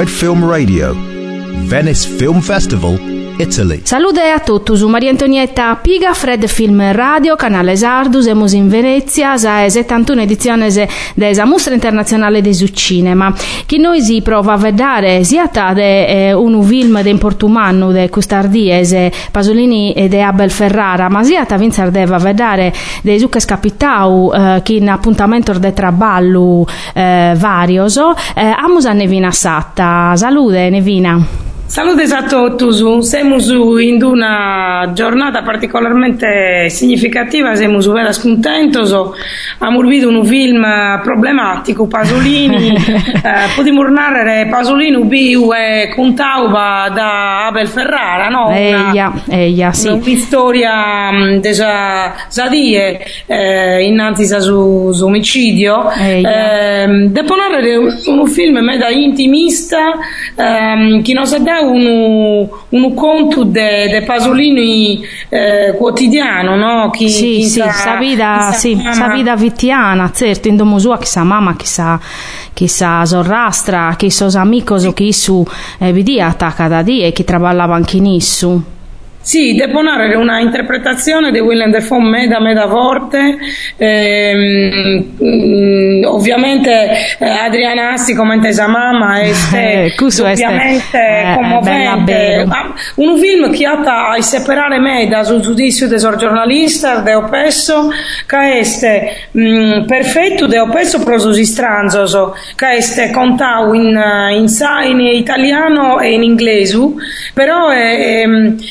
Red Film Radio, Venice Film Festival, Italy. Salute a tutti, su Maria Antonietta Piga, Fred Film Radio, canale Sardus, emus in Venezia, sa 71 edizione della Mostra Internazionale di Cinema, che noi si prova a vedere sia de, eh, un film di Portumano, di Custardiese, Pasolini e di Abel Ferrara, ma sia ta vincere deve vedere dei Zuccas Capitau, eh, che in appuntamento de traballo eh, varioso, eh, amus a Nevina Satta. Salute Nevina. Salute a tutti, siamo in una giornata particolarmente significativa, siamo veras contentos, abbiamo visto un film problematico, Pasolini, eh, possiamo narrare Pasolini biu e contauba da Abel Ferrara, no? Eia, eia, sì. Una storia mm, desa sadie eh, innanzi a su, su omicidio. Eh, devo narrare un, un film meda intimista eh, che non si dà un, un conto de Pasolini eh, quotidiano, no? Chi, sì, chi sì, sa, sa vita, sì, sa vita vittiana, certo, in domo sua chissà mamma, chissà chissà sorrastra, chissà amicos, chi su eh, vidi attacca da die, chi traballava anche in issu. Sì, devo narrare una interpretazione di Willem Dafoe meda meda forte, ehm, mm, ovviamente eh, Adriana Assi come sa mamma è ovviamente eh, commovente. un film che ha a separare me da sul giudizio del giornalista, de opesso, che è mm, perfetto de opesso prosusi stranzoso, che è contau in, in, in italiano e in inglese, però è, è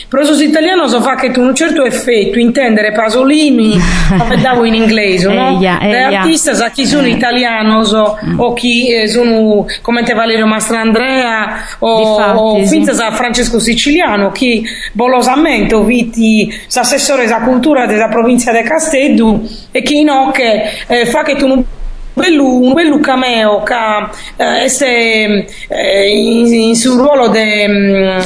prosusi in italiano so fa che tu un certo effetto intendere Pasolini davo in inglese no? Eia, eia. Le artiste sa chi sono eh. italiano so, mm. o chi eh, sono come te Valerio Mastrandrea o, o finza sa Francesco Siciliano chi bolosamente o viti sa assessore della cultura della provincia di Castello e chi no che eh, fa che tu non quello, quello cameo che eh, eh, in, in sul ruolo de, mm,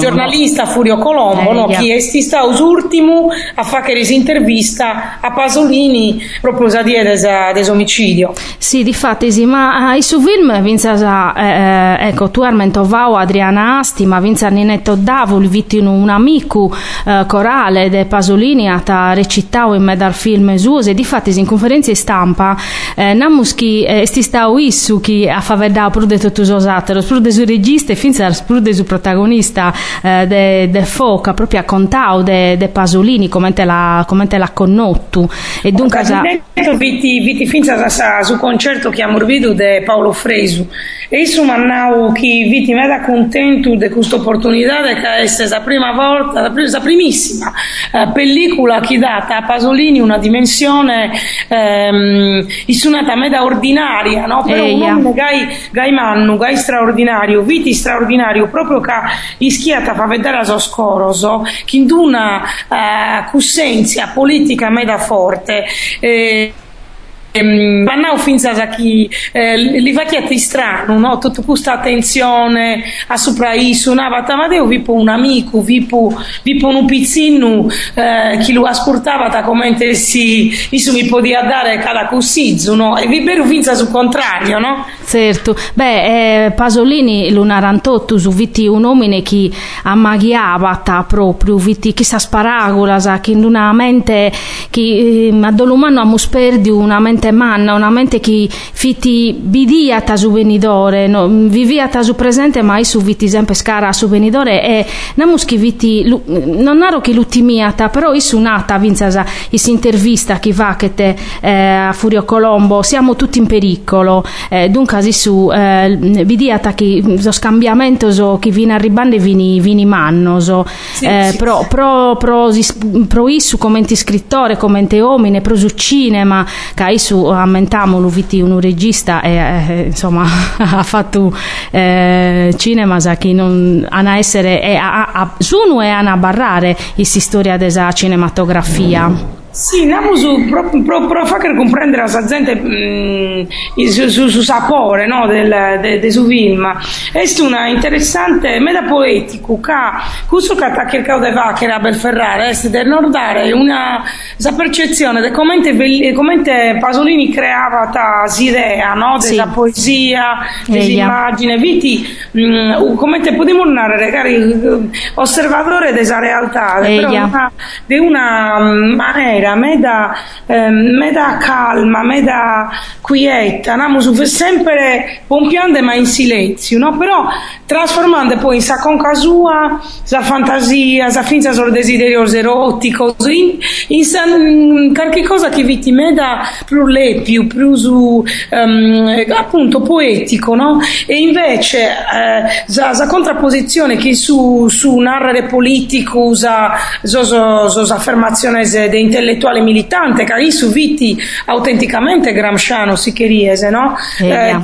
giornalista Furio Colombo, eh, no? che è stato ultimo a fare intervista a Pasolini proprio a dire dell'omicidio. Sì, di fatti sì, ma il suo film vince eh, eh, ecco, tu Armento Vau, Adriana Asti, ma vince Ninetto Davul, vittino un amico eh, corale de Pasolini a recitato in mezzo al film suo e di fatti in conferenze stampa eh, namus chi eh, sti stau issu chi a favedda pur de tutti os atteros, pur de su regista e finza pur de su protagonista eh, de, de Foca, proprio a contau de, de Pasolini, come te la, come te la connottu. E dunque... Sa... Viti, viti finza sa, su concerto che ha morbido de Paolo Fresu. Isso mannau chi viti meda contento de questa opportunità che è la prima volta, la primissima eh, pellicola che data a Pasolini una dimensione ehm, issunata a meda ordinaria, no? però Eia. un uomo gai, gai mannu, gai straordinario, viti straordinario, proprio che ischiata fa vedere a scoroso, che in una uh, cussenzia politica meda forte. Eh, Ehm, Pannau finza chi eh, li va chiati strano, no? Tutta questa attenzione a sopra isu, no? Vatavadeo vipo un amico, vipo, vipo un pizzino eh, chi lo ascoltava da come si isu mi podia dare cada cussizzo, no? E viberu finza sul contrario, no? Certo. Beh, eh, Pasolini lo narantotto su viti un uomine che ammaghiava proprio, viti chi sa sparagola, sa che in una mente che eh, a dolumano amus perdi una mente mente manna, una mente che fiti bidia ta su venidore, no, vivia ta su presente ma su viti sempre scara su venidore e namus che viti, non naro che l'ultimiata, però isu nata vinzasa is intervista che va che te eh, a Furio Colombo, siamo tutti in pericolo, eh, dunque su eh, bidiata che lo scambiamento so, che viene arrivando vini, vini manno, so, sì, eh, sì, pro, pro, pro, pro, isu commenti scrittore, commenti omine, pro su cinema, che isu su ammentamolo un regista e eh, insomma ha fatto eh, cinema che non ha essere e a, a, sono e a barrare questa storia della cinematografia Sì, andiamo su, proprio pro, pro far comprendere alla gente mh, mm, su, su, su, sapore no, del, de, de su film. È una interessante, meda poetico, che questo che ha cercato di fare, che era per Ferrari, è di nordare una, una percezione di come, Pasolini creava questa idea, no, della sì. poesia, dell'immagine, viti, mm, come te possiamo narrare, cari osservatore della realtà, però una, di una maniera maniera meda, eh, meda calma, meda quieta, no? sempre pompiante ma in silenzio, no? però trasformando poi in sa conca sua, sa fantasia, sa finta solo desiderio erotico, in, in, in qualche cosa che viti meda più lepio, più su, um, appunto poetico, no? e invece eh, sa, sa contrapposizione che su, su narrare politico usa so, so, so, affermazioni di intellettuale intellettuale militante, che hai subiti autenticamente gramsciano si chiese, no? Eh,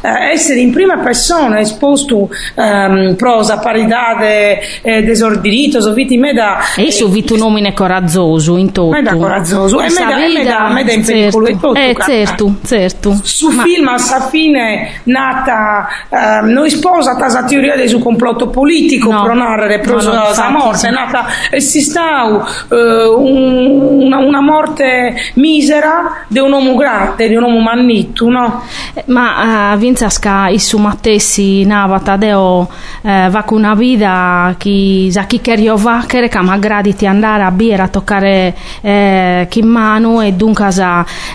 eh, essere in prima persona esposto ehm, prosa, paridade, eh, desordinito, soviti meda... E subito un nome coraggioso in tutto. Meda coraggioso, e meda, meda, meda in pericolo certo. tutto. Eh, certo, certo. Su Ma... film a sa fine nata, eh, noi sposa tasa teoria del suo complotto politico, no. pro narrare, pro no, no, morte, sì. nata, e si sta uh, un una, una, morte misera di un uomo grande, di un uomo mannitto, no? Ma uh, Vinzasca, il suo mattessi navata deo eh, va con una vita che sa chi che va che magari ti andare a bere a toccare eh, chi mano e dunque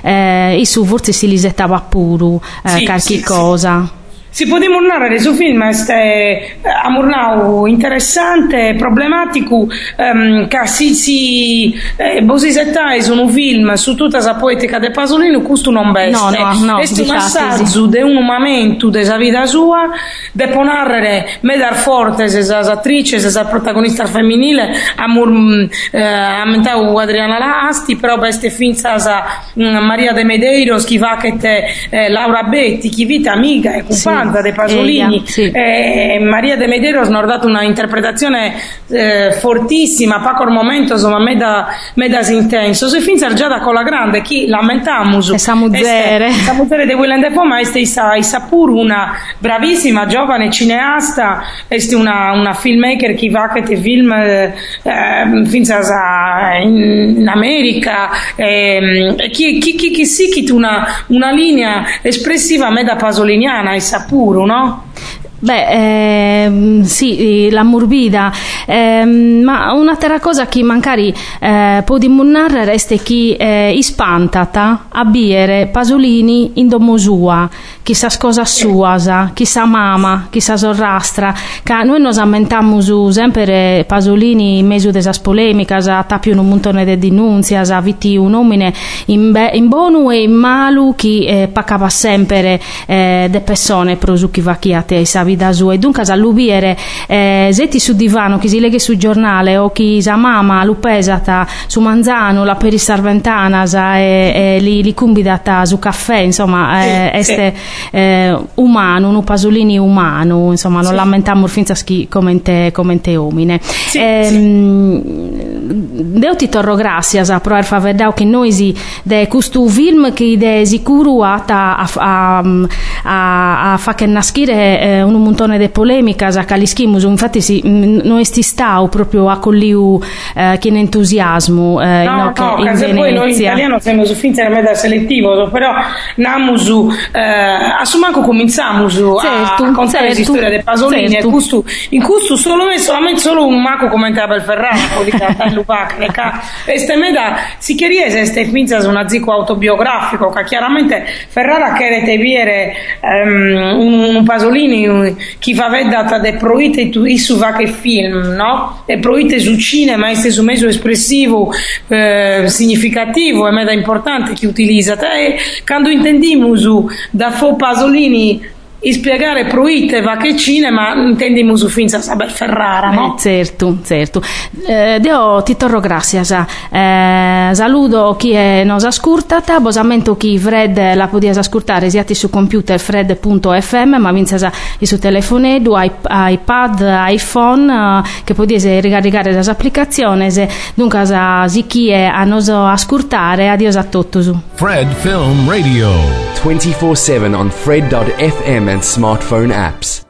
eh, il suo forse si lisettava pure eh, sì, qualche sì, cosa. Sì. Si può dimornare su film este amurnau interessante, problematico, um, che si, si eh, Bosisetta è un film su tutta la poetica del Pasolino, questo non beste. No, no, no. È un assaggio di un momento della vita sua, de ponarre medar forte se sa attrice, se sa protagonista femminile, amur, mm, eh, ammentau Adriana Lasti, però beste finza sa mm, Maria de Medeiros, chi va che te eh, Laura Betti, chi vita amica e compagna. Sì Santa De Pasolini. Sì. eh, Maria De Medeiros hanno dato una interpretazione eh, fortissima Paco momento insomma me da, me da intenso se finza già da cola grande chi lamentamus e Samuzere. Samuzere de Willem Dafoe ma este Isa, Isa pur una bravissima giovane cineasta. Este una, una filmmaker che va che te film eh, eh finza in, in America. Eh, chi, chi, chi, chi sì chi una, una linea espressiva me da pasoliniana Isa puro, no? Beh, ehm, sì, la morbida, ehm, ma un'altra cosa che magari eh, può dimostrare resta che eh, ispantata a biere Pasolini in domosua, chissà cosa sua, chissà mamma, chissà sorrastra, che noi nos ammentiamo sempre Pasolini in mezzo delle polemiche, a tapio un montone di denunzie, a viti un uomine in, be- in bonu e in malu che eh, pacava sempre eh, de persone prosucchi vacchiate e savi da sua e dunque a lubiere eh, zetti su divano chi si leghe sul giornale o chi sa mamma lupesata su manzano la per sarventanas e, e li, li cumbidata su caffè insomma eh, sì, este sì. Eh, umano un pasolini umano insomma non sì. lamentiamo finza schi commente commente omine sì, ehm, deo ti torro gracias a provar fa vedere che noi si de questo film che de sicuro a, a, a, a, fa che nascire eh, un montone di polemica a calischimus, infatti sì, noi sti stau proprio a colliu eh, che in entusiasmo eh, no, no, in Venezia. poi noi in italiano siamo su finta di selettivo, però namusu eh, assumanco cominciamo certo, a contare certo, storia dei Pasolini certo. Custu, in questo solo me solamente solo un maco commentava per Ferrari, Lupac, este meda si chiariese este finza su una zico autobiografico che chiaramente Ferrara che te viere um, un, un Pasolini chi va vedata de proite tu isu va che film no? E proite su cinema e su meso espressivo eh, significativo e meda importante che utilizza e quando intendimus da fo Pasolini spiegare proite va che cinema intendiamo su finza saber Ferrara no? Eh, certo, certo. Eh, Deo ti torro gracias eh, saludo chi è nos ascoltata bosamento chi Fred la podias ascoltare siate su computer fred.fm ma vinzasa su telefono iPad, iPhone eh, che podiese ricaricare le applicazioni dunque si chi è a nos ascoltare adios a tutti Fred Film Radio 24-7 on fred.fm and smartphone apps.